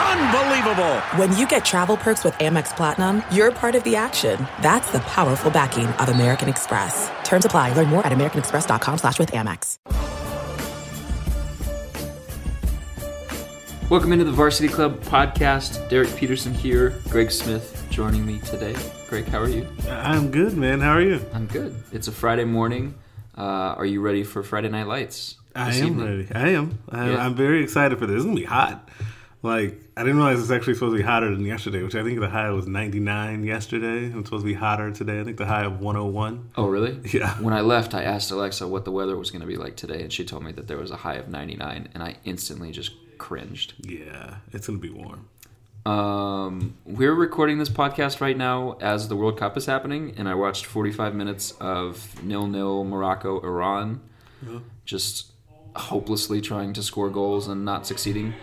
Unbelievable! When you get travel perks with Amex Platinum, you're part of the action. That's the powerful backing of American Express. Terms apply. Learn more at americanexpress.com slash with Amex. Welcome into the Varsity Club podcast. Derek Peterson here. Greg Smith joining me today. Greg, how are you? I'm good, man. How are you? I'm good. It's a Friday morning. Uh, are you ready for Friday Night Lights? I am evening? ready. I am. I, Yeah. I'm very excited for this. It's gonna be hot. Like I didn't realize it's actually supposed to be hotter than yesterday, which I think the high was 99 yesterday. It's supposed to be hotter today. I think the high of 101. Oh, really? Yeah. When I left, I asked Alexa what the weather was going to be like today, and she told me that there was a high of 99, and I instantly just cringed. Yeah, it's gonna be warm. Um, we're recording this podcast right now as the World Cup is happening, and I watched 45 minutes of nil nil Morocco Iran, just hopelessly trying to score goals and not succeeding.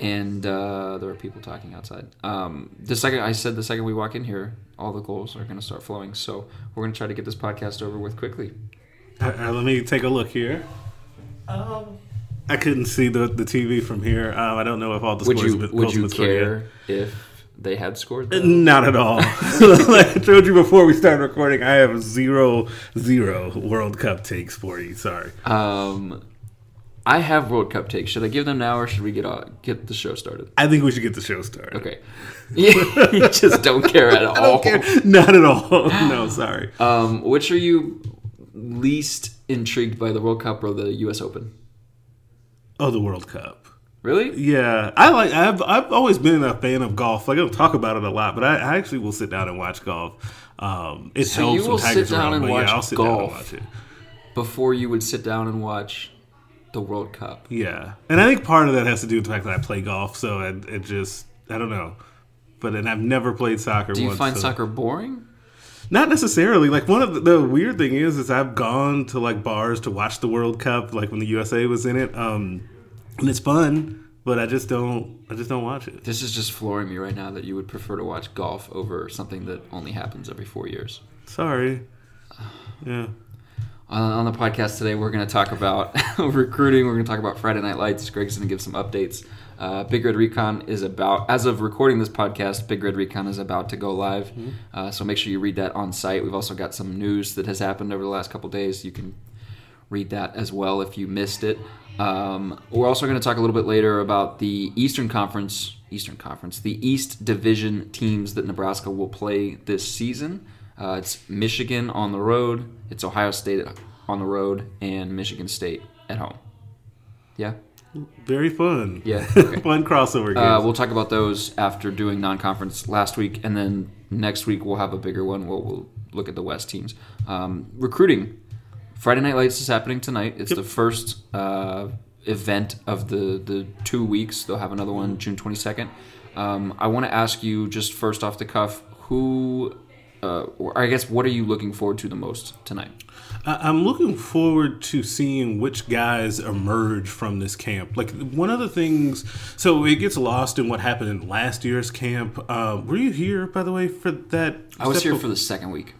And uh, there are people talking outside. Um, the second I said, the second we walk in here, all the goals are going to start flowing. So we're going to try to get this podcast over with quickly. Uh, uh, let me take a look here. I couldn't see the the TV from here. Um, I don't know if all the Would scores you have would goals you have been scored yet. care if they had scored? though? Not at all. like I told you before we started recording, I have zero zero World Cup takes for you. Sorry. Um, I have World Cup takes. Should I give them now, or should we get uh, get the show started? I think we should get the show started. Okay. you just don't care at all. I don't care. Not at all. no, sorry. Um, which are you least intrigued by, the World Cup or the U.S. Open? Oh, the World Cup. Really? Yeah, I like. I've I've always been a fan of golf. Like I don't talk about it a lot, but I, I actually will sit down and watch golf. Um, it So helps you will sit down around, and watch yeah, I'll sit down and golf. watch it. Before you would sit down and watch the World Cup. Yeah, and I think part of that has to do with the fact that I play golf. So it, it just I don't know, but and I've never played soccer. Do you once, find so- soccer boring? Not necessarily. Like one of the, the weird thing is, is I've gone to like bars to watch the World Cup, like when the USA was in it, um, and it's fun. But I just don't. I just don't watch it. This is just flooring me right now that you would prefer to watch golf over something that only happens every four years. Sorry. Yeah. On, on the podcast today, we're going to talk about recruiting. We're going to talk about Friday Night Lights. Greg's going to give some updates. Uh, Big Red Recon is about, as of recording this podcast, Big Red Recon is about to go live. Uh, so make sure you read that on site. We've also got some news that has happened over the last couple days. You can read that as well if you missed it. Um, we're also going to talk a little bit later about the Eastern Conference, Eastern Conference, the East Division teams that Nebraska will play this season. Uh, it's Michigan on the road, it's Ohio State on the road, and Michigan State at home. Yeah. Very fun. Yeah, okay. fun crossover games. Uh, we'll talk about those after doing non-conference last week, and then next week we'll have a bigger one. Where we'll look at the West teams. Um, recruiting. Friday Night Lights is happening tonight. It's the first uh, event of the the two weeks. They'll have another one June twenty second. Um, I want to ask you just first off the cuff, who, uh, or I guess, what are you looking forward to the most tonight? I'm looking forward to seeing which guys emerge from this camp. Like one of the things, so it gets lost in what happened in last year's camp. Uh, were you here, by the way, for that? I was here of- for the second week.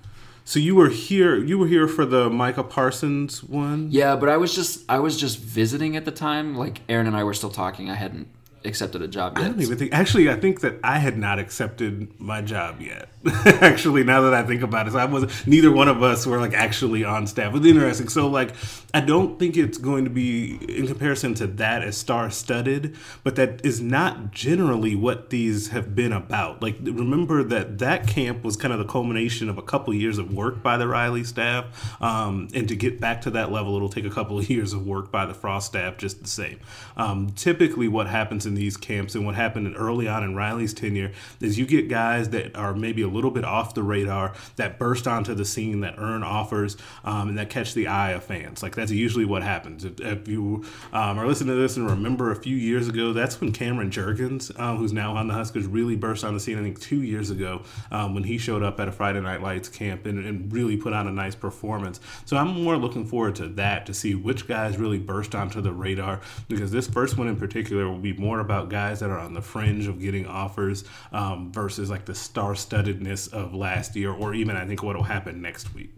So you were here. You were here for the Micah Parsons one. Yeah, but I was just I was just visiting at the time. Like Aaron and I were still talking. I hadn't accepted a job I don't even think. Actually, I think that I had not accepted my job yet. actually, now that I think about it, so I was neither one of us were like actually on staff. It was interesting. So, like, I don't think it's going to be in comparison to that as star-studded, but that is not generally what these have been about. Like, remember that that camp was kind of the culmination of a couple years of work by the Riley staff, um, and to get back to that level, it'll take a couple of years of work by the Frost staff just the same. Um, typically, what happens in these camps and what happened early on in Riley's tenure is you get guys that are maybe a little bit off the radar that burst onto the scene that earn offers um, and that catch the eye of fans. Like that's usually what happens. If, if you um, are listening to this and remember a few years ago, that's when Cameron Jurgens, um, who's now on the Huskers, really burst on the scene. I think two years ago um, when he showed up at a Friday Night Lights camp and, and really put on a nice performance. So I'm more looking forward to that to see which guys really burst onto the radar because this first one in particular will be more about guys that are on the fringe of getting offers um, versus like the star-studdedness of last year or even I think what will happen next week.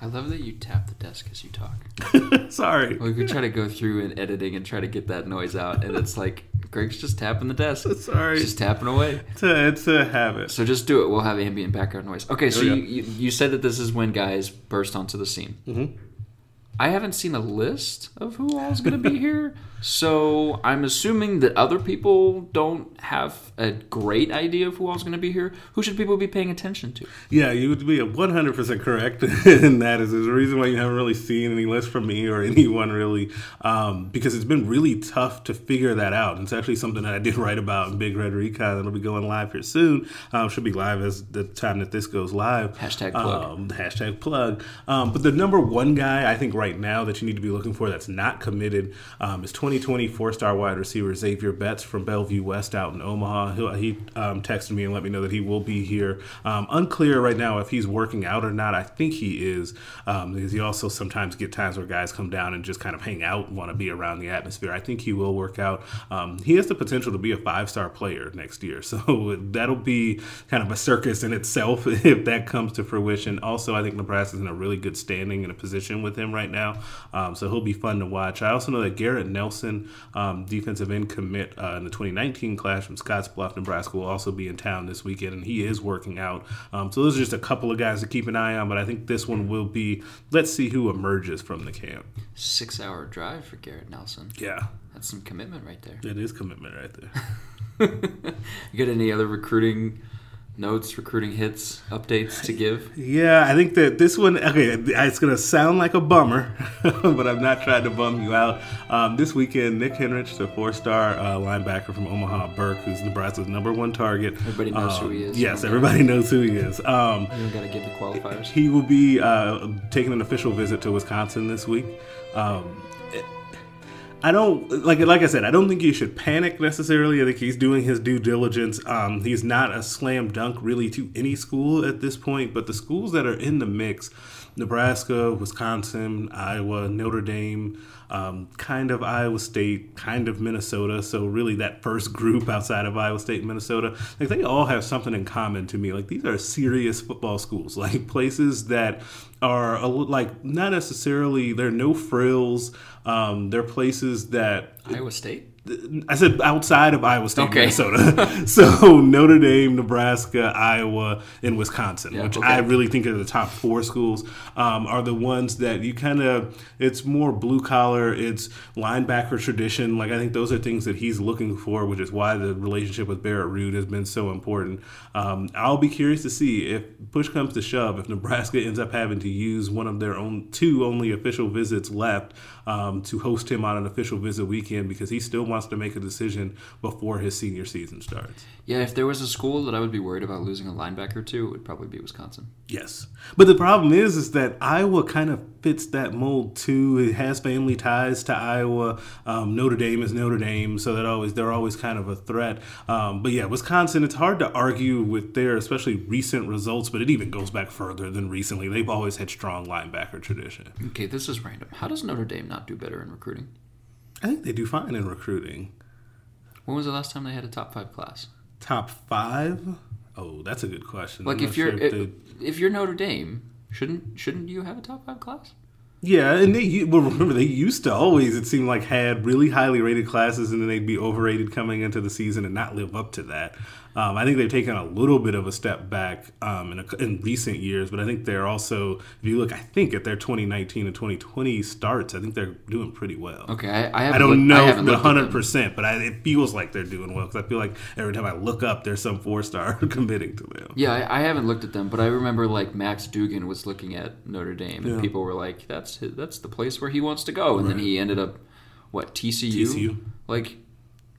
I love that you tap the desk as you talk. Sorry. We could try to go through and editing and try to get that noise out, and it's like Greg's just tapping the desk. Sorry. Just tapping away. It's a, it's a habit. So just do it. We'll have ambient background noise. Okay, so you, you, you said that this is when guys burst onto the scene. Mm-hmm. I haven't seen a list of who all is going to be here, so I'm assuming that other people don't have a great idea of who all is going to be here. Who should people be paying attention to? Yeah, you would be 100% correct. and that is there's a reason why you haven't really seen any list from me or anyone really, um, because it's been really tough to figure that out. It's actually something that I did write about in Big Red Recon that'll be going live here soon. Um, should be live as the time that this goes live. Hashtag plug. Um, hashtag plug. Um, but the number one guy I think right now that you need to be looking for that's not committed um, is 2020 four-star wide receiver Xavier Betts from Bellevue West out in Omaha. He'll, he um, texted me and let me know that he will be here. Um, unclear right now if he's working out or not. I think he is um, because you also sometimes get times where guys come down and just kind of hang out want to be around the atmosphere. I think he will work out. Um, he has the potential to be a five-star player next year, so that'll be kind of a circus in itself if that comes to fruition. Also, I think Nebraska's in a really good standing and a position with him right now, um, so he'll be fun to watch. I also know that Garrett Nelson, um, defensive end commit uh, in the 2019 class from Scottsbluff, Nebraska, will also be in town this weekend, and he is working out. Um, so those are just a couple of guys to keep an eye on, but I think this one will be. Let's see who emerges from the camp. Six hour drive for Garrett Nelson. Yeah, That's some commitment right there. that is commitment right there. You got any other recruiting notes, recruiting hits, updates to give? Yeah, I think that this one, okay, it's going to sound like a bummer, but I'm not trying to bum you out. Um, this weekend, Nick Henrich, the four star uh, linebacker from Omaha Burke, who's Nebraska's number one target. Everybody knows who Um, he is. Yes, everybody knows who he is. Um, You got to give the qualifiers. he will be uh, taking an official visit to Wisconsin this week. Um, I don't like like I said. I don't think you should panic necessarily. I think he's doing his due diligence. Um, he's not a slam dunk really to any school at this point, but the schools that are in the mix: Nebraska, Wisconsin, Iowa, Notre Dame, um, kind of Iowa State, kind of Minnesota. So really, that first group outside of Iowa State Minnesota, like they all have something in common to me. Like these are serious football schools, like places that are a, like not necessarily. they're no frills. Um, they're places that Iowa State? I said outside of Iowa State, Okay. Minnesota. so Notre Dame, Nebraska, Iowa, and Wisconsin, Yeah, which okay. I really think are the top four schools, um, are the ones that you kind of. It's more blue collar. It's linebacker tradition. Like I think those are things that he's looking for, which is why the relationship with Barrett Ruud has been so important. Um, I'll be curious to see if push comes to shove, if Nebraska ends up having to use one of their own two only official visits left um, to host him on an official visit weekend because he still wants to make a decision before his senior season starts. Yeah, if there was a school that I would be worried about losing a linebacker to, it would probably be Wisconsin. Yes, but the problem is, is that Iowa kind of fits that mold too. It has family ties to Iowa. Um, Notre Dame is Notre Dame, so that always they're always kind of a threat. Um, but yeah, Wisconsin, it's hard to argue with their especially recent results, but it even goes back further than recently. They've always had strong linebacker tradition. Okay, this is random. How does Notre Dame not do better in recruiting? I think they do fine in recruiting. When was the last time they had a top five class? Top five? Oh, that's a good question. Like I'm if you're sure if, if you're Notre Dame, shouldn't shouldn't you have a top five class? Yeah, and they well remember they used to always it seemed like had really highly rated classes and then they'd be overrated coming into the season and not live up to that. Um, I think they've taken a little bit of a step back um, in, a, in recent years, but I think they're also if you look, I think at their 2019 and 2020 starts, I think they're doing pretty well. Okay, I, I, I don't looked- know haven't the looked at them. hundred percent, but I, it feels like they're doing well because I feel like every time I look up, there's some four star committing to them. Yeah, I, I haven't looked at them, but I remember like Max Duggan was looking at Notre Dame, and Yeah. people were like, "That's his, that's the place where he wants to go," and then he ended up what TCU? TCU. Like,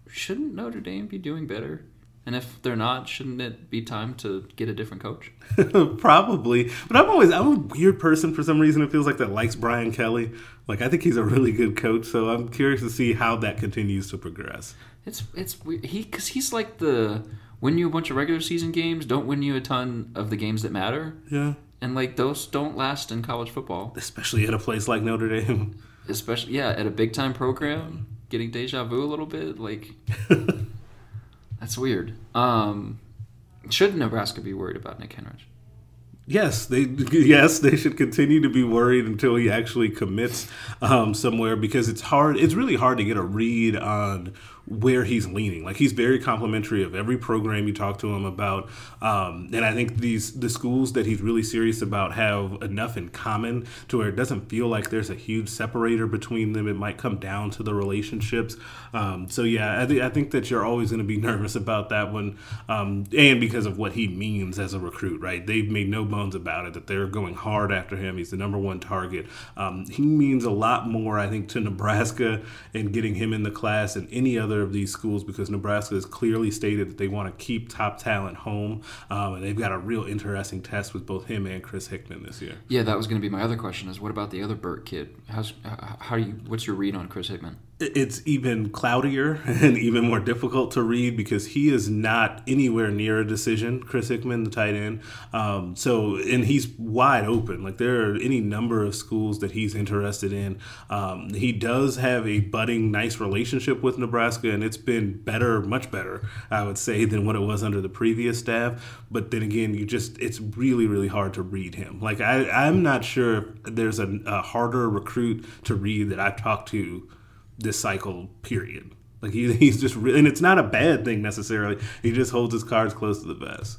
shouldn't Notre Dame be doing better? And if they're not, shouldn't it be time to get a different coach? Probably, but I'm always I'm a weird person for some reason. It feels like that likes Brian Kelly. Like I think he's a really good coach, so I'm curious to see how that continues to progress. It's it's weird. he because he's like the win you a bunch of regular season games, don't win you a ton of the games that matter, Yeah, and like those don't last in college football, especially at a place like Notre Dame. especially yeah at a big time program. Getting deja vu a little bit, like that's weird. Um, should Nebraska be worried about Nick Henrich? Yes, they yes they should continue to be worried until he actually commits um, somewhere because it's hard. It's really hard to get a read on where he's leaning. Like he's very complimentary of every program you talk to him about, um, and I think these the schools that he's really serious about have enough in common to where it doesn't feel like there's a huge separator between them. It might come down to the relationships. Um, so yeah, I, th- I think that you're always going to be nervous about that one, um, and because of what he means as a recruit, right? They've made no bones about it that they're going hard after him. He's the number one target. Um, he means a lot more, I think, to Nebraska and getting him in the class than any other of these schools because Nebraska has clearly stated that they want to keep top talent home, um, and they've got a real interesting test with both him and Chris Hickman this year. Yeah, that was going to be my other question. Is what about the other Burke kid? How's how do you? What's your read on Chris Hickman? It's even cloudier and even more difficult to read because he is not anywhere near a decision. Chris Hickman, the tight end. Um, so, and he's wide open. Like there are any number of schools that he's interested in. Um, he does have a budding, nice relationship with Nebraska, and it's been better, much better, I would say, than what it was under the previous staff. But then again, you just, it's really, really hard to read him. Like I, I'm not sure if there's a, a harder recruit to read that I've talked to this cycle period like he, he's just really and it's not a bad thing necessarily he just holds his cards close to the vest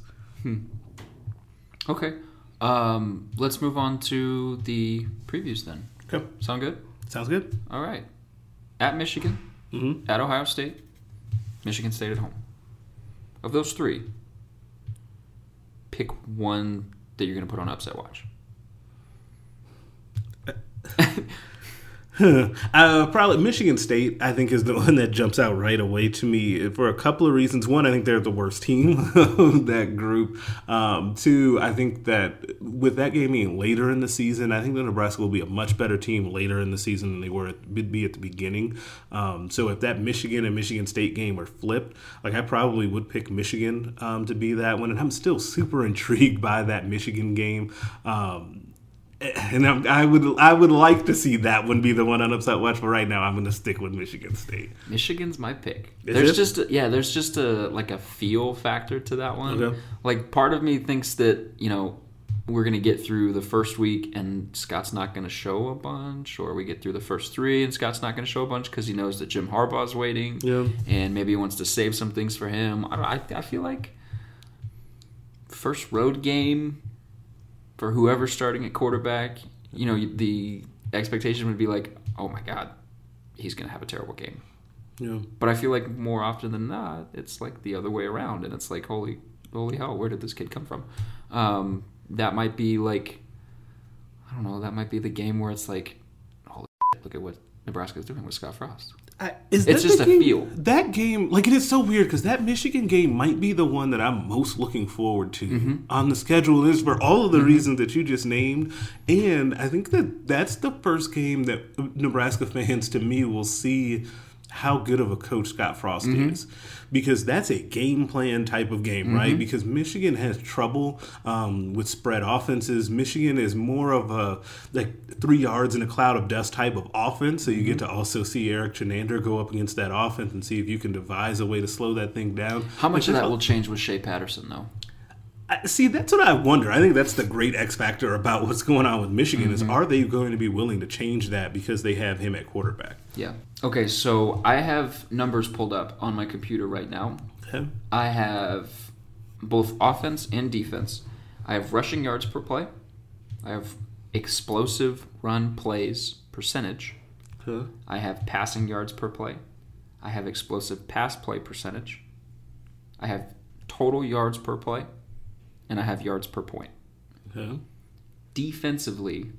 Okay, um, let's move on to the previews then. okay Sound good? sounds good All right. At Michigan, Mhm. at Ohio State, Michigan State at home. Of those three, pick one that you're going to put on upset watch. uh, probably Michigan State, I think, is the one that jumps out right away to me for a couple of reasons. One, I think they're the worst team of that group. Um, two, I think that with that game being later in the season, I think that Nebraska will be a much better team later in the season than they were at, be at the beginning. Um, so if that Michigan and Michigan State game were flipped, like I probably would pick Michigan um, to be that one. And I'm still super intrigued by that Michigan game. Um, and I'm, I would I would like to see that one be the one on upset watch, but right now I'm going to stick with Michigan State. Michigan's my pick. Is there's it? just a, yeah, there's just a like a feel factor to that one. Okay. Like part of me thinks that you know we're gonna get through the first week and Scott's not gonna show a bunch, or we get through the first three and Scott's not gonna show a bunch because he knows that Jim Harbaugh's waiting, Yeah. and maybe he wants to save some things for him. I don't. I, I feel like first road game for whoever's starting at quarterback. You know, the expectation would be like, oh my god, he's gonna have a terrible game. Yeah. But I feel like more often than not, it's like the other way around, and it's like, holy, holy hell, where did this kid come from? Um, that might be like, I don't know, that might be the game where it's like, holy, shit, look at what Nebraska's doing with Scott Frost. I, is It's just a game- feel. That game, like it is so weird because that Michigan game might be the one that I'm most looking forward to Mm-hmm. on the schedule. Is for all of the reasons that you just named, and I think that that's the first game that Nebraska fans, to me, will see how good of a coach Scott Frost Mm-hmm. is, because that's a game plan type of game, right? Mm-hmm. Because Michigan has trouble um, with spread offenses. Michigan is more of a like three yards in a cloud of dust type of offense. So you get Mm-hmm. to also see Erik Chinander go up against that offense and see if you can devise a way to slow that thing down. How much of that will change with Shea Patterson, though? I- See, that's what I wonder. I think that's the great X factor about what's going on with Michigan is mm-hmm. are they going to be willing to change that because they have him at quarterback? Yeah. Okay, so I have numbers pulled up on my computer right now. Okay. I have both offense and defense. I have rushing yards per play. I have explosive run plays percentage. Okay. I have passing yards per play. I have explosive pass play percentage. I have total yards per play. And I have yards per point. Okay. Defensively,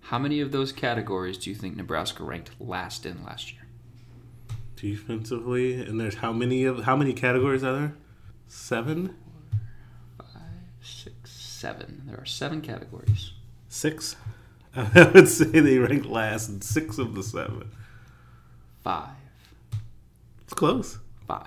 how many of those categories do you think Nebraska ranked last in last year? defensively, and there's how many of how many categories are there? Seven, Six, seven. There are seven categories. six. I would say they rank last in six of the seven. Five. It's close. Five.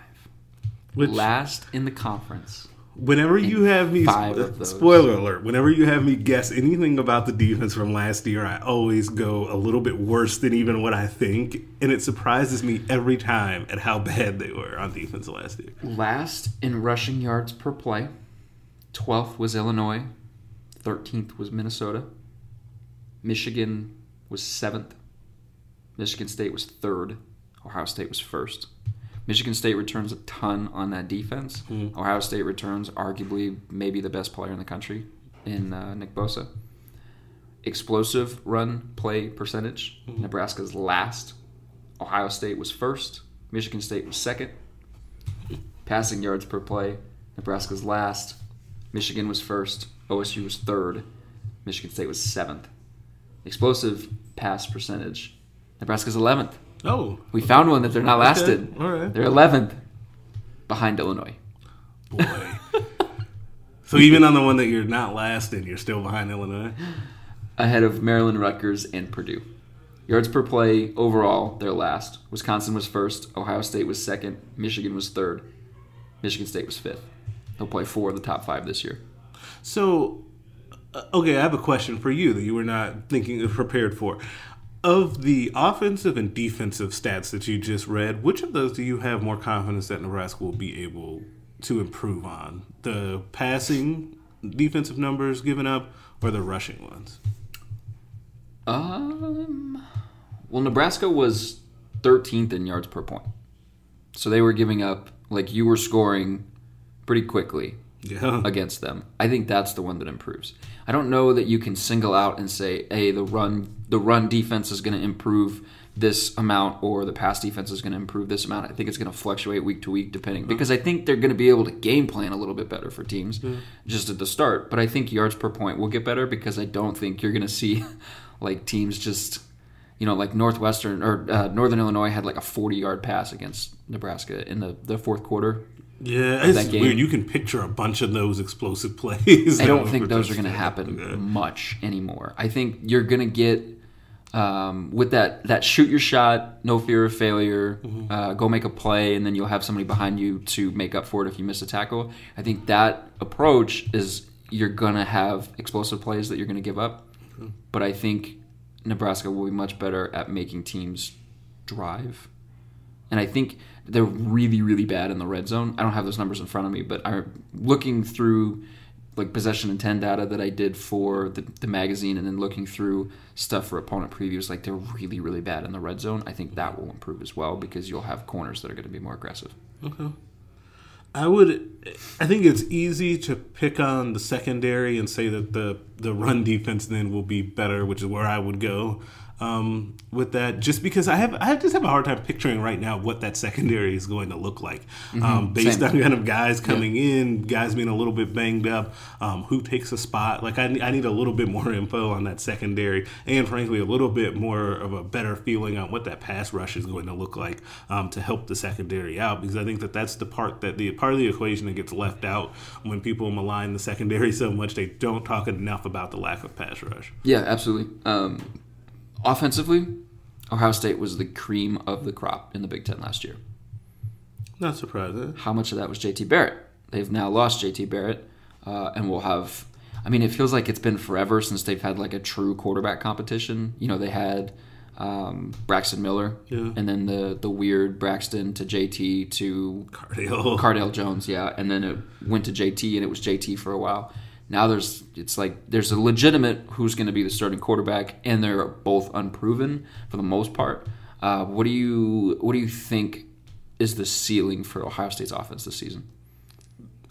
Which, Last in the conference. Whenever you have me, five of those. spoiler alert, whenever you have me guess anything about the defense from last year, I always go a little bit worse than even what I think, and it surprises me every time at how bad they were on defense last year. Last in rushing yards per play. 12th was Illinois. 13th was Minnesota. Michigan was 7th. Michigan State was 3rd. Ohio State was 1st. Michigan State returns a ton on that defense. Ohio State returns arguably maybe the best player in the country in uh, Nick Bosa. Explosive run play percentage. Nebraska's last. Ohio State was first. Michigan State was second. Passing yards per play. Nebraska's last. Michigan was first. OSU was third. Michigan State was seventh. Explosive pass percentage. Nebraska's 11th. Oh, We found one that they're not lasted. all right. They're 11th behind Illinois. boy. so even on the one that you're not last in, you're still behind Illinois. ahead of Maryland, Rutgers, and Purdue. Yards per play overall, they're last. Wisconsin was first. Ohio State was second. Michigan was third. Michigan State was fifth. They'll play four of the top five this year. So, uh, okay, I have a question for you that you were not thinking prepared for. Of the offensive and defensive stats that you just read, which of those do you have more confidence that Nebraska will be able to improve on? The passing defensive numbers given up or the rushing ones? Um, well, Nebraska was 13th in yards per point. So they were giving up, like you were scoring pretty quickly Yeah. against them. I think that's the one that improves. I don't know that you can single out and say, "Hey, the run the run defense is going to improve this amount or the pass defense is going to improve this amount." I think it's going to fluctuate week to week depending because I think they're going to be able to game plan a little bit better for teams just at the start. But I think yards per point will get better because I don't think you're going to see like teams just you know, like Northwestern or uh, Northern Illinois had like a 40 yard pass against Nebraska in the, the fourth quarter. Yeah, it's weird. You can picture a bunch of those explosive plays. I don't think those are going to happen Okay. much anymore. I think you're going to get um, with that that shoot your shot, no fear of failure, Mm-hmm. uh, go make a play, and then you'll have somebody behind you to make up for it if you miss a tackle. I think that approach is you're going to have explosive plays that you're going to give up, Mm-hmm. but I think Nebraska will be much better at making teams drive. And I think they're really, really bad in the red zone. I don't have those numbers in front of me, but I'm looking through like possession and 10 data that I did for the, the magazine and then looking through stuff for opponent previews. Like they're really, really bad in the red zone. I think that will improve as well because you'll have corners that are going to be more aggressive. Okay. I would. I think it's easy to pick on the secondary and say that the the run defense then will be better, which is where I would go um, with that. Just because I have, I just have a hard time picturing right now what that secondary is going to look like, um, based Same. on kind of guys coming in, guys being a little bit banged up, um, who takes a spot. Like I, I need a little bit more info on that secondary, and frankly, a little bit more of a better feeling on what that pass rush is going to look like um, to help the secondary out. Because I think that that's the part that the part of the equation that gets left out when people malign the secondary so much. They don't talk enough about the lack of pass rush. Yeah, absolutely. Um, offensively, Ohio State was the cream of the crop in the Big Ten last year. Not surprising. how much of that was JT Barrett? They've now lost JT Barrett, uh, and will have. I mean, it feels like it's been forever since they've had like a true quarterback competition. You know, they had um, Braxton Miller, Yeah. and then the the weird Braxton to JT to Cardio. Cardale Jones, yeah, and then it went to JT, and it was JT for a while. Now there's it's like there's a legitimate who's going to be the starting quarterback, and they're both unproven for the most part. Uh, what do you what do you think is the ceiling for Ohio State's offense this season?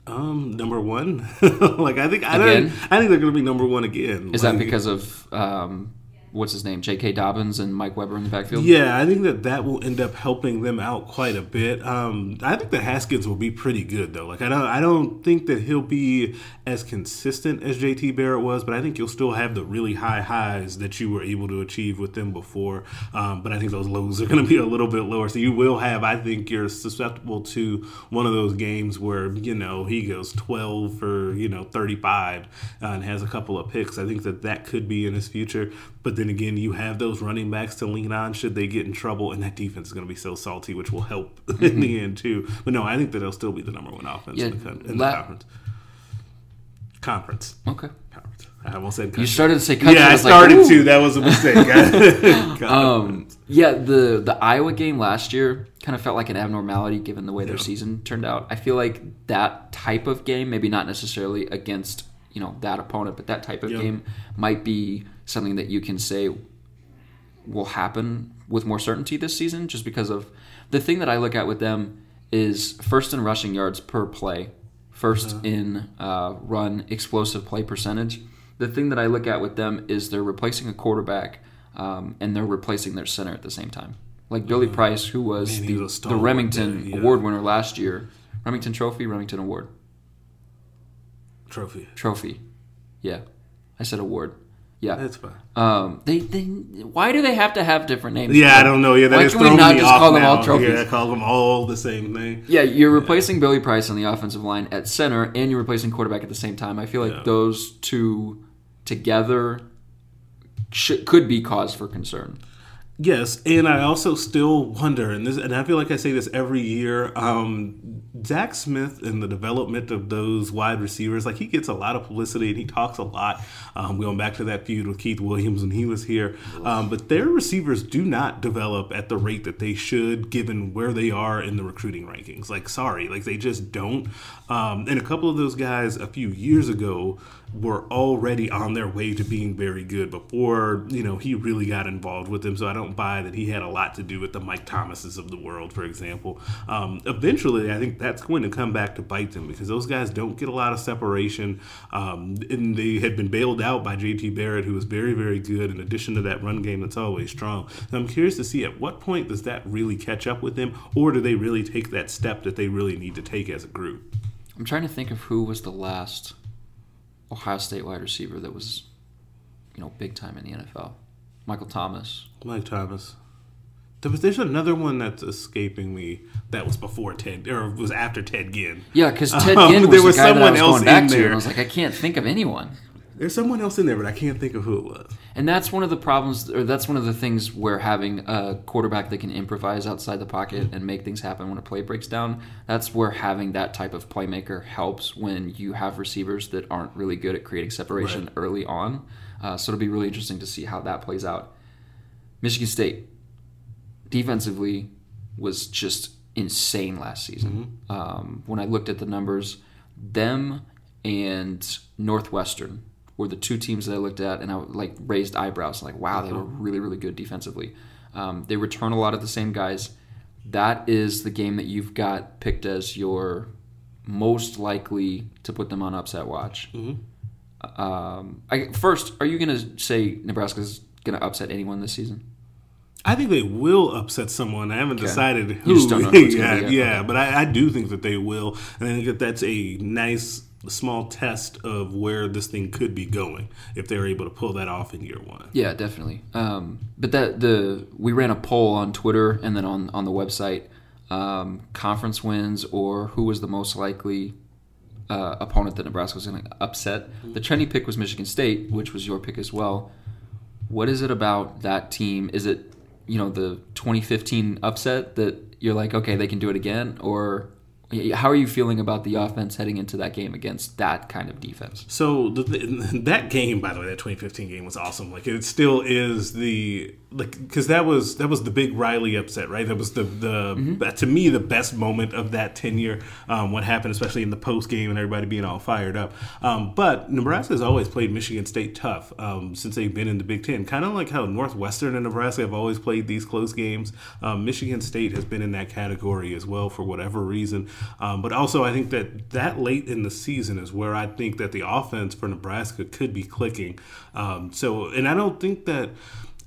Um, number one. like I think I don't. I think they're going to be number one again. Is that because of um, what's his name, J.K. Dobbins and Mike Weber in the backfield. Yeah, I think that that will end up helping them out quite a bit. Um, I think that Haskins will be pretty good though. Like I don't, I don't think that he'll be as consistent as JT Barrett was, but I think you'll still have the really high highs that you were able to achieve with them before. Um, but I think those lows are going to be a little bit lower. So you will have, I think, you're susceptible to one of those games where you know he goes 12 for you know 35 uh, and has a couple of picks. I think that that could be in his future. But then again, you have those running backs to lean on should they get in trouble, and that defense is going to be so salty, which will help mm-hmm. in the end too. But no, I think that they'll still be the number one offense Yeah, in, the, in la- the conference. Conference. Okay. Conference. I almost said. You started to say country. Yeah, I like, started "Ooh." to. That was a mistake. Um, yeah, the the Iowa game last year kind of felt like an abnormality given the way their season turned out. I feel like that type of game, maybe not necessarily against you know that opponent, but that type of Yeah. game might be something that you can say will happen with more certainty this season, just because of the thing that I look at with them is first in rushing yards per play, 1st in uh, run explosive play percentage. The thing that I look at with them is they're replacing a quarterback um, and they're replacing their center at the same time. Like Billy Price, who was Man, the, the Rimington there, yeah. Award winner last year, Rimington Trophy, Rimington Award Trophy. trophy. Yeah, I said award. Yeah, That's fine. um, they, they why do they have to have different names? Yeah, I don't know. Yeah, that Why is can we not just call them now. all trophies? Yeah, call them all the same thing. Yeah, you're replacing Billy Price on the offensive line at center, and you're replacing quarterback at the same time. I feel like Yeah. those two together should, could be cause for concern. Yes, and I also still wonder, and this, and I feel like I say this every year. Um, Zach Smith and the development of those wide receivers, like he gets a lot of publicity and he talks a lot. Um, going back to that feud with Keith Williams when he was here, um, but their receivers do not develop at the rate that they should, given where they are in the recruiting rankings. Like, sorry, like they just don't. Um, and a couple of those guys a few years ago were already on their way to being very good before you know he really got involved with them. So I don't buy that he had a lot to do with the Mike Thomases of the world, for example. Um, eventually, I think that's going to come back to bite them because those guys don't get a lot of separation, um, and they had been bailed out by J.T. Barrett, who was very, very good. In addition to that run game that's always strong. So I'm curious to see at what point does that really catch up with them, or do they really take that step that they really need to take as a group? I'm trying to think of who was the last Ohio State wide receiver that was, you know, big time in the NFL. Michael Thomas. Mike Thomas. There was, there's another one that's escaping me that was before Ted or was after Ted Ginn. Yeah, because Ted Um, Ginn was there the was guy that I someone was else going back to, there. and I was like, I can't think of anyone. There's someone else in there, but I can't think of who it was. And that's one of the problems, or that's one of the things where having a quarterback that can improvise outside the pocket and make things happen when a play breaks down, that's where having that type of playmaker helps when you have receivers that aren't really good at creating separation Right. early on. Uh, so it'll be really interesting to see how that plays out. Michigan State, defensively, was just insane last season. Um, when I looked at the numbers, them and Northwestern were the two teams that I looked at, and I like raised eyebrows, like, wow, they were really, really good defensively. Um, they return a lot of the same guys. That is the game that you've got picked as your most likely to put them on upset watch. Um, I, first, are you going to say Nebraska's going to upset anyone this season? I think they will upset someone. I haven't decided who. just don't know who it's yeah, yeah, but I, I do think that they will, and I think that that's a nice small test of where this thing could be going if they're able to pull that off in year one. Yeah, definitely. Um, but that the we ran a poll on Twitter and then on on the website, um, conference wins or who was the most likely uh, opponent that Nebraska was going to upset. The trendy pick was Michigan State, which was your pick as well. What is it about that team? Is it you know the 2015 upset that you're like okay they can do it again or how are you feeling about the offense heading into that game against that kind of defense? So the, that game, by the way, that 2015 game was awesome. Like it still is the like because that was that was the big Riley upset, right? That was the the Mm-hmm. to me the best moment of that tenure. Um, what happened, especially in the post game and everybody being all fired up. Um, but Nebraska has always played Michigan State tough um, since they've been in the Big Ten. Kind of like how Northwestern and Nebraska have always played these close games. Um, Michigan State has been in that category as well for whatever reason. Um, but also, I think that that late in the season is where I think that the offense for Nebraska could be clicking. Um, so, and I don't think that.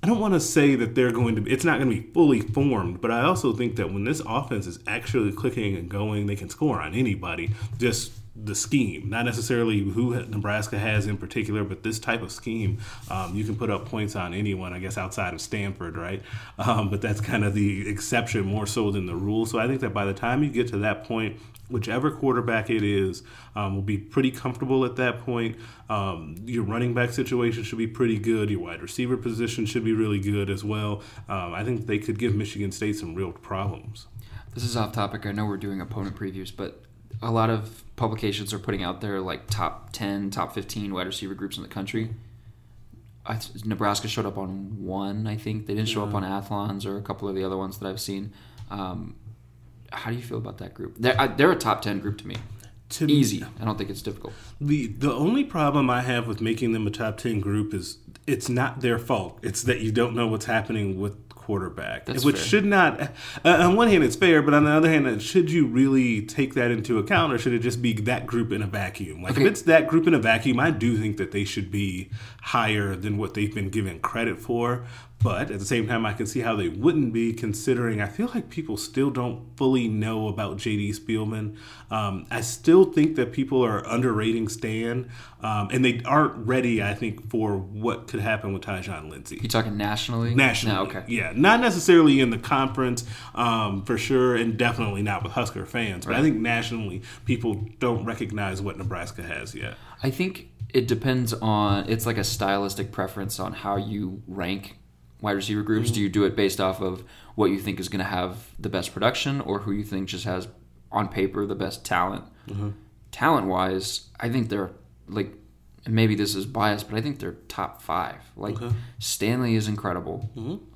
I don't want to say that they're going to. Be, It's not going to be fully formed, but I also think that when this offense is actually clicking and going, they can score on anybody. Just the scheme, not necessarily who Nebraska has in particular, but this type of scheme, um, you can put up points on anyone. I guess outside of Stanford, right? Um, but that's kind of the exception more so than the rule. So I think that by the time you get to that point, whichever quarterback it is um, will be pretty comfortable at that point. Um, your running back situation should be pretty good. Your wide receiver position should be really good as well. Um, I think they could give Michigan State some real problems. This is off topic. I know we're doing opponent previews, but a lot of publications are putting out there like top 10, top 15 wide receiver groups in the country. I, Nebraska showed up on one, I think. They didn't show up on Athlons or a couple of the other ones that I've seen. Um, how do you feel about that group? They're, I, they're a top 10 group to me. To me- Easy. I don't think it's difficult. The the only problem I have with making them a top ten group is it's not their fault. It's that you don't know what's happening with quarterback, That's which fair. should not. Uh, on one hand, it's fair, but on the other hand, uh, should you really take that into account, or should it just be that group in a vacuum? Like Okay. if it's that group in a vacuum, I do think that they should be higher than what they've been given credit for. But at the same time, I can see how they wouldn't be, considering I feel like people still don't fully know about JD Spielman. Um, I still think that people are underrating Stan, um, and they aren't ready, I think, for what could happen with Tyjon Lindsey. You talking nationally? Nationally, No, okay. yeah, not necessarily in the conference um, for sure, and definitely not with Husker fans. But I think nationally, people don't recognize what Nebraska has yet. I think it depends on it's like a stylistic preference on how you rank wide receiver groups. Do you do it based off of what you think is going to have the best production or who you think just has on paper the best talent? Talent wise, I think they're like and maybe this is biased, but I think they're top five. Like Stanley is incredible.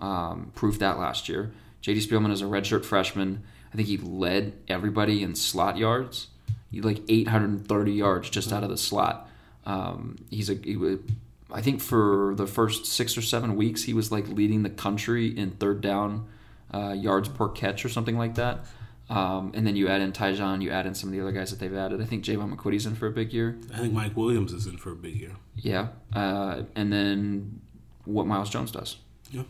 Um, proved that last year. JD Spielman is a redshirt freshman. I think he led everybody in slot yards. He like 830 yards just out of the slot. Um, he's a he was, I think for the first six or seven weeks he was like leading the country in third down uh, yards per catch or something like that. Um, and then you add in Tyjon, you add in some of the other guys that they've added. I think Jaevon McQuitty's in for a big year. I think Mike Williams is in for a big year. Yeah. Uh, and then what Miles Jones does. Yeah.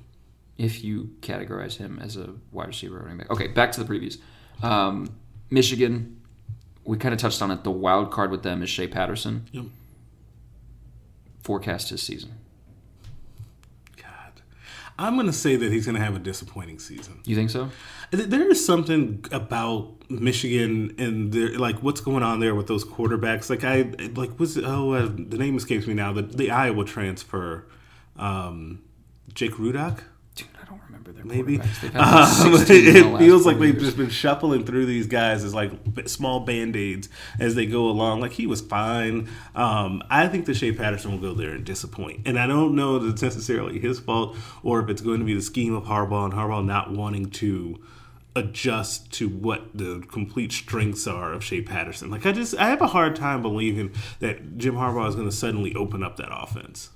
If you categorize him as a wide receiver or running back. Okay, back to the previews. Um, Michigan, we kind of touched on it. The wild card with them is Shea Patterson. Yep. Forecast his season. God, I'm going to say that he's going to have a disappointing season. You think so? There is something about Michigan and their, like what's going on there with those quarterbacks. Like I like was oh uh, the name escapes me now. The the Iowa transfer, um, Jake Rudock. I don't remember their Maybe quarterbacks. They've had like Um, 16 in the it feels like they've just been shuffling through these guys as like small band aids as they go along. Like he was fine. Um, I think that Shea Patterson will go there and disappoint, and I don't know that it's necessarily his fault or if it's going to be the scheme of Harbaugh and Harbaugh not wanting to adjust to what the complete strengths are of Shea Patterson. Like I just I have a hard time believing that Jim Harbaugh is going to suddenly open up that offense.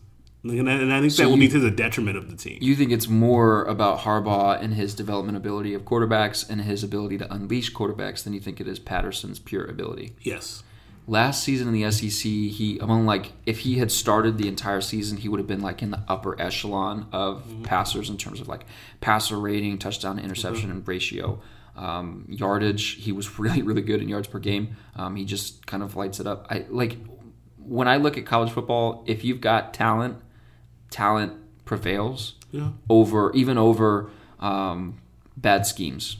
And I, and I think So that will you- be to the detriment of the team. You think it's more about Harbaugh and his development ability of quarterbacks and his ability to unleash quarterbacks than you think it is Patterson's pure ability. yes. last season in the SEC, he among like if he had started the entire season, he would have been like in the upper echelon of passers in terms of like passer rating, touchdown to interception, and ratio. Um, yardage, he was really really good in yards per game. Um, he just kind of lights it up. I like when I look at college football. If you've got talent, talent prevails Yeah. over even over um, bad schemes.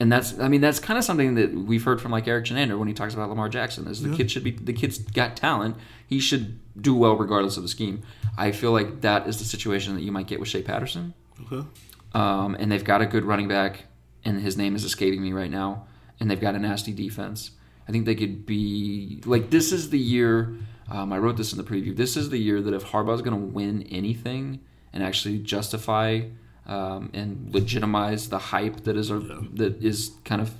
And that's, I mean, that's kind of something that we've heard from like Erik Chinander when he talks about Lamar Jackson. Is the kid should be, the kid's got talent. He should do well regardless of the scheme. I feel like that is the situation that you might get with Shea Patterson. Okay. Um, and they've got a good running back, and his name is escaping me right now. And they've got a nasty defense. I think they could be like this is the year. Um, I wrote this in the preview. This is the year that if Harbaugh's going to win anything, and actually justify um, and legitimize the hype that is a, that is kind of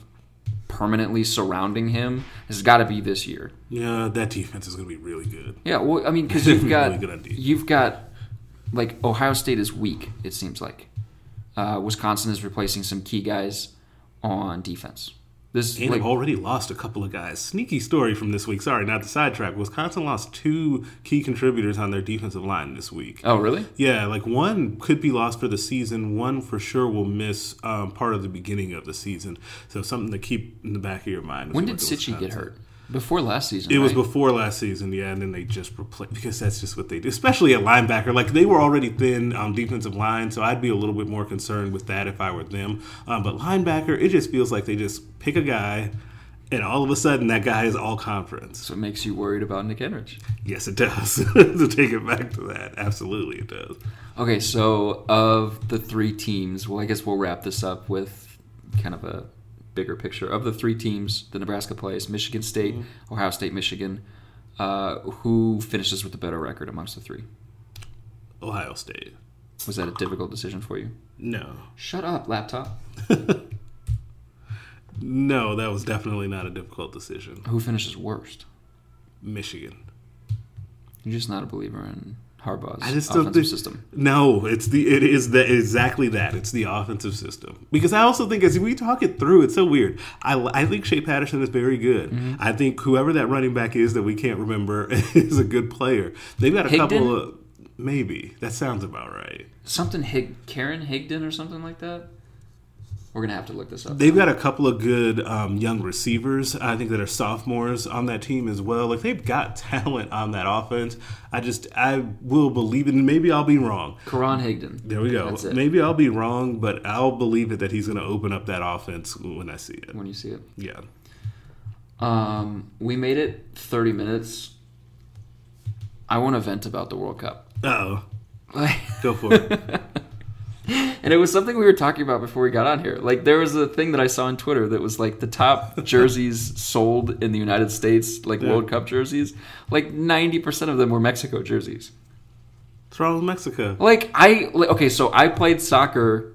permanently surrounding him has got to be this year. Yeah, that defense is going to be really good. Yeah, well, I mean, because you've Really got good you've got like Ohio State is weak. It seems like uh, Wisconsin is replacing some key guys on defense. This And like they've already lost a couple of guys. Sneaky story from this week. Sorry, not the sidetrack. Wisconsin lost two key contributors on their defensive line this week. oh really? Yeah, like one could be lost for the season. One for sure will miss um, part of the beginning of the season. So something to keep in the back of your mind. When did Cichy get hurt? Before last season. It was before last season, yeah, and then they just replaced because that's just what they do, especially at linebacker. Like they were already thin on defensive line, so I'd be a little bit more concerned with that if I were them. Um, but linebacker, it just feels like they just pick a guy, and all of a sudden that guy is all conference. So it makes you worried about Nick Henrich. Yes, it does. to take it back to that, absolutely, it does. Okay, so of the three teams, well, I guess we'll wrap this up with kind of a bigger picture of the three teams that Nebraska plays: Michigan State, Mm-hmm. Ohio State, Michigan. Uh, who finishes with the better record amongst the three? Ohio State. Was that a difficult decision for you? No, Shut up, laptop. no, that was definitely not a difficult decision. Who finishes worst? Michigan. You're just not a believer in Harbaugh's I just offensive think. system. No, it's the it is the exactly that. It's the offensive system because I also think as we talk it through, it's so weird. I, I think Shea Patterson is very good. Mm-hmm. I think whoever that running back is that we can't remember is a good player. They've got a Higdon? couple of maybe that sounds about right. Something Hig Karan Higdon or something like that. We're gonna have to look this up. They've got a couple of good um, young receivers. I think that are sophomores on that team as well. Like they've got talent on that offense. I just I will believe it. And maybe I'll be wrong. Karan Higdon. There we go. Maybe I'll be wrong, but I'll believe it that he's going to open up that offense when I see it. When you see it. Yeah. Um, we made it 30 minutes. I want to vent about the World Cup. Oh, go for it. and it was something we were talking about before we got on here. Like there was a thing that I saw on Twitter that was like the top jerseys sold in the United States, like Yeah. World Cup jerseys. Like 90% of them were Mexico jerseys. What's wrong with Mexico? Like I like, okay, so I played soccer.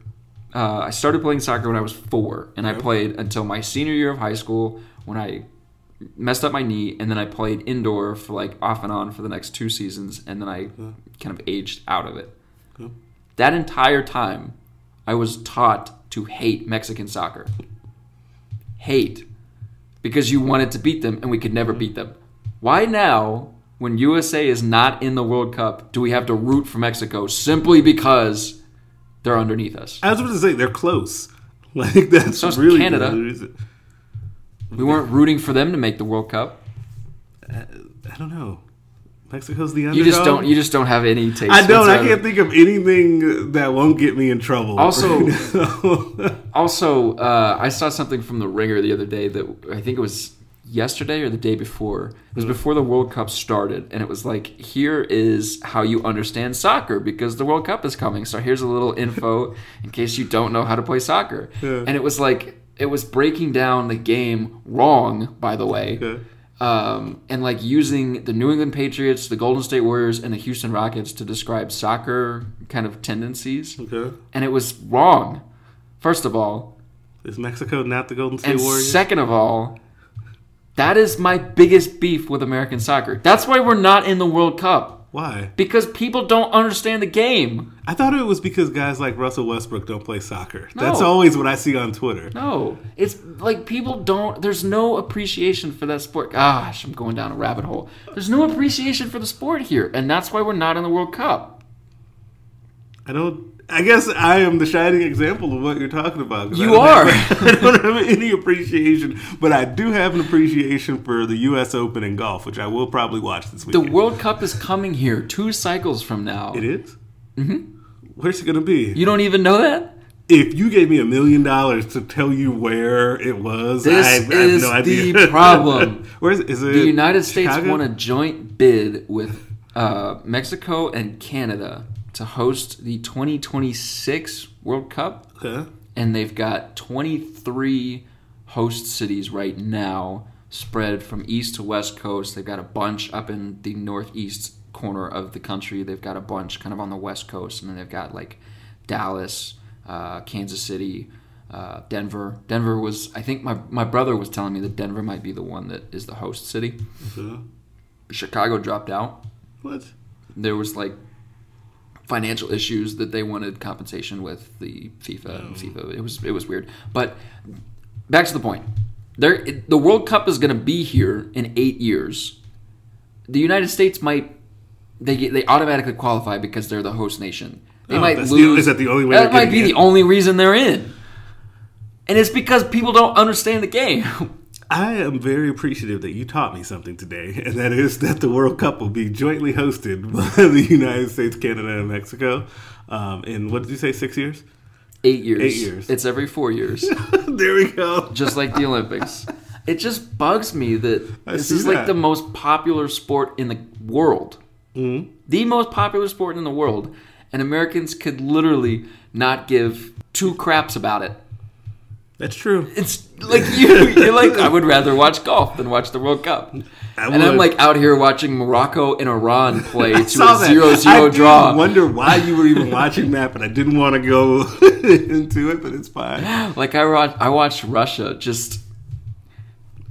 Uh, I started playing soccer when I was four, and I played until my senior year of high school when I messed up my knee, and then I played indoor for like off and on for the next two seasons, and then I kind of aged out of it. That entire time, I was taught to hate Mexican soccer. Hate. Because you wanted to beat them, and we could never beat them. Why now, when USA is not in the World Cup, do we have to root for Mexico simply because they're underneath us? I was going to say they're close. Like that's So really Canada. the reason. We weren't rooting for them to make the World Cup. Uh, I don't know. Mexico's the underdog. You just don't. You just don't have any taste. I don't. I can't think of anything that won't get me in trouble. Also- right. Also, uh, I saw something from the Ringer the other day that I think it was yesterday or the day before. It was before the World Cup started, and it was like, here is how you understand soccer because the World Cup is coming. So here's a little info in case you don't know how to play soccer. Yeah. And it was like it was breaking down the game wrong, by the way. Okay. Um, and like using the New England Patriots, the Golden State Warriors, and the Houston Rockets to describe soccer kind of tendencies okay. and it was wrong. First of all, Is Mexico not the Golden State and Warriors? second of all, that is my biggest beef with American soccer. That's why we're not in the World Cup Why? because people don't understand the game. I thought it was because guys like Russell Westbrook don't play soccer. That's always what I see on Twitter. No, it's like people don't. There's no appreciation for that sport. Gosh, I'm going down a rabbit hole. There's no appreciation for the sport here, and that's why we're not in the World Cup. I don't. I guess I am the shining example of what you're talking about. You don't are. have- I don't have any appreciation, but I do have an appreciation for the U.S. Open in golf, which I will probably watch this week. The. World Cup is coming here two cycles from now. It is. Mm-hmm. Where's it going to be? You don't even know that. if you gave me a million dollars to tell you where it was, This I, I have is no idea. the problem. Where is it? Is it The United States Chicago? won a joint bid with uh, Mexico and Canada to host the 2026 World Cup, Okay. and they've got 23 host cities right now, spread from east to west coast. They've got a bunch up in the northeast corner of the country. They've got a bunch kind of on the west coast, and then they've got like Dallas, uh, Kansas City, uh, Denver. Denver was, I think my, my brother was telling me that Denver might be the one that is the host city. Chicago dropped out. What? There was like financial issues that they wanted compensation with the FIFA and oh. FIFA. It was it was weird. But back to the point. There, it- the World Cup is going to be here in eight years. The United States might they get, they automatically qualify because they're the host nation. They Oh, might that's the- lose. is that the only way That might be in? the only reason they're in, and it's because people don't understand the game. I am very appreciative that you taught me something today, and that is that the World Cup will be jointly hosted by the United States, Canada, and Mexico. Um, in what did you say, six years? Eight years. Eight years. It's every four years. there we go. just like the Olympics. It just bugs me that I this is like the most popular sport in the world. Mm-hmm. The most popular sport in the world. And Americans could literally not give two craps about it. That's true. It's like you, you're like, I would rather watch golf than watch the World Cup. I and I'm like out here watching Morocco and Iran play to a that. 0 I 0 did draw. wonder why you were even watching that, but I didn't want to go into it. But it's fine. Like I watched, I watched Russia just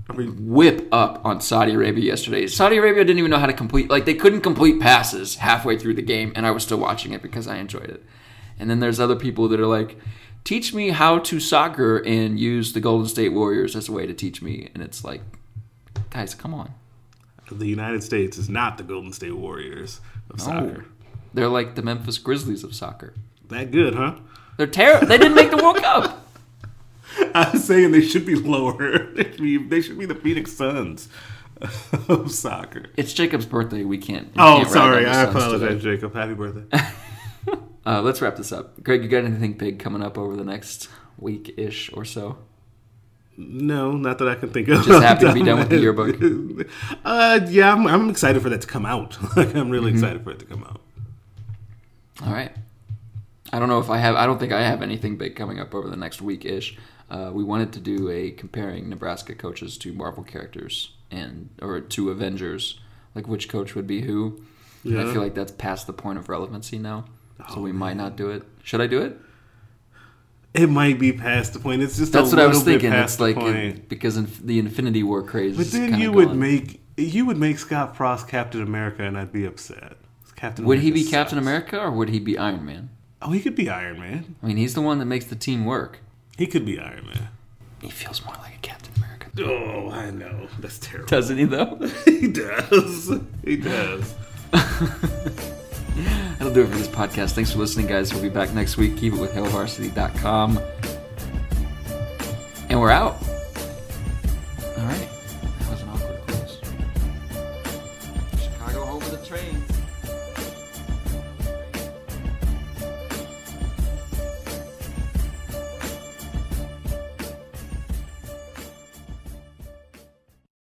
I mean, whip up on Saudi Arabia yesterday. Saudi Arabia didn't even know how to complete like they couldn't complete passes halfway through the game and I was still watching it because I enjoyed it. And then there's other people that are like teach me how to soccer and use the Golden State Warriors as a way to teach me and it's like guys, come on. the United States is not the Golden State Warriors of soccer. They're like the Memphis Grizzlies of soccer. That good, huh? They're terrible. They didn't make the World Cup. I'm saying they should be lower. They should be, they should be the Phoenix Suns of soccer. It's Jacob's birthday. We can't. we Oh, can't sorry. I apologize, today. Jacob. Happy birthday. Uh, let's wrap this up. Greg, you got anything big coming up over the next week ish or so? No, not that I can think of. Just happy to be done with the yearbook. Uh, yeah, I'm, I'm excited for that to come out. like, I'm really Mm-hmm. excited for it to come out. All right. I don't know if I have. I don't think I have anything big coming up over the next week ish. Uh, we wanted to do a comparing Nebraska coaches to Marvel characters and or to Avengers, like which coach would be who. And I feel like that's past the point of relevancy now, so we oh, might not do it. Should I do it? It might be past the point. It's just That's a what I was thinking. It's like the it- because in, the Infinity War craze. But then kinda you would gone. make you would make Scott Frost Captain America, and I'd be upset. Captain Would he America be Captain. America or would he be Iron Man? Oh, he could be Iron Man. I mean, he's the one that makes the team work. He could be Iron Man. He feels more like a Captain America. Oh, I know. That's terrible. Doesn't he though? he does. He does. That'll do it for this podcast. Thanks for listening, guys. We'll be back next week. Keep it with HailVarsity.com. And we're out.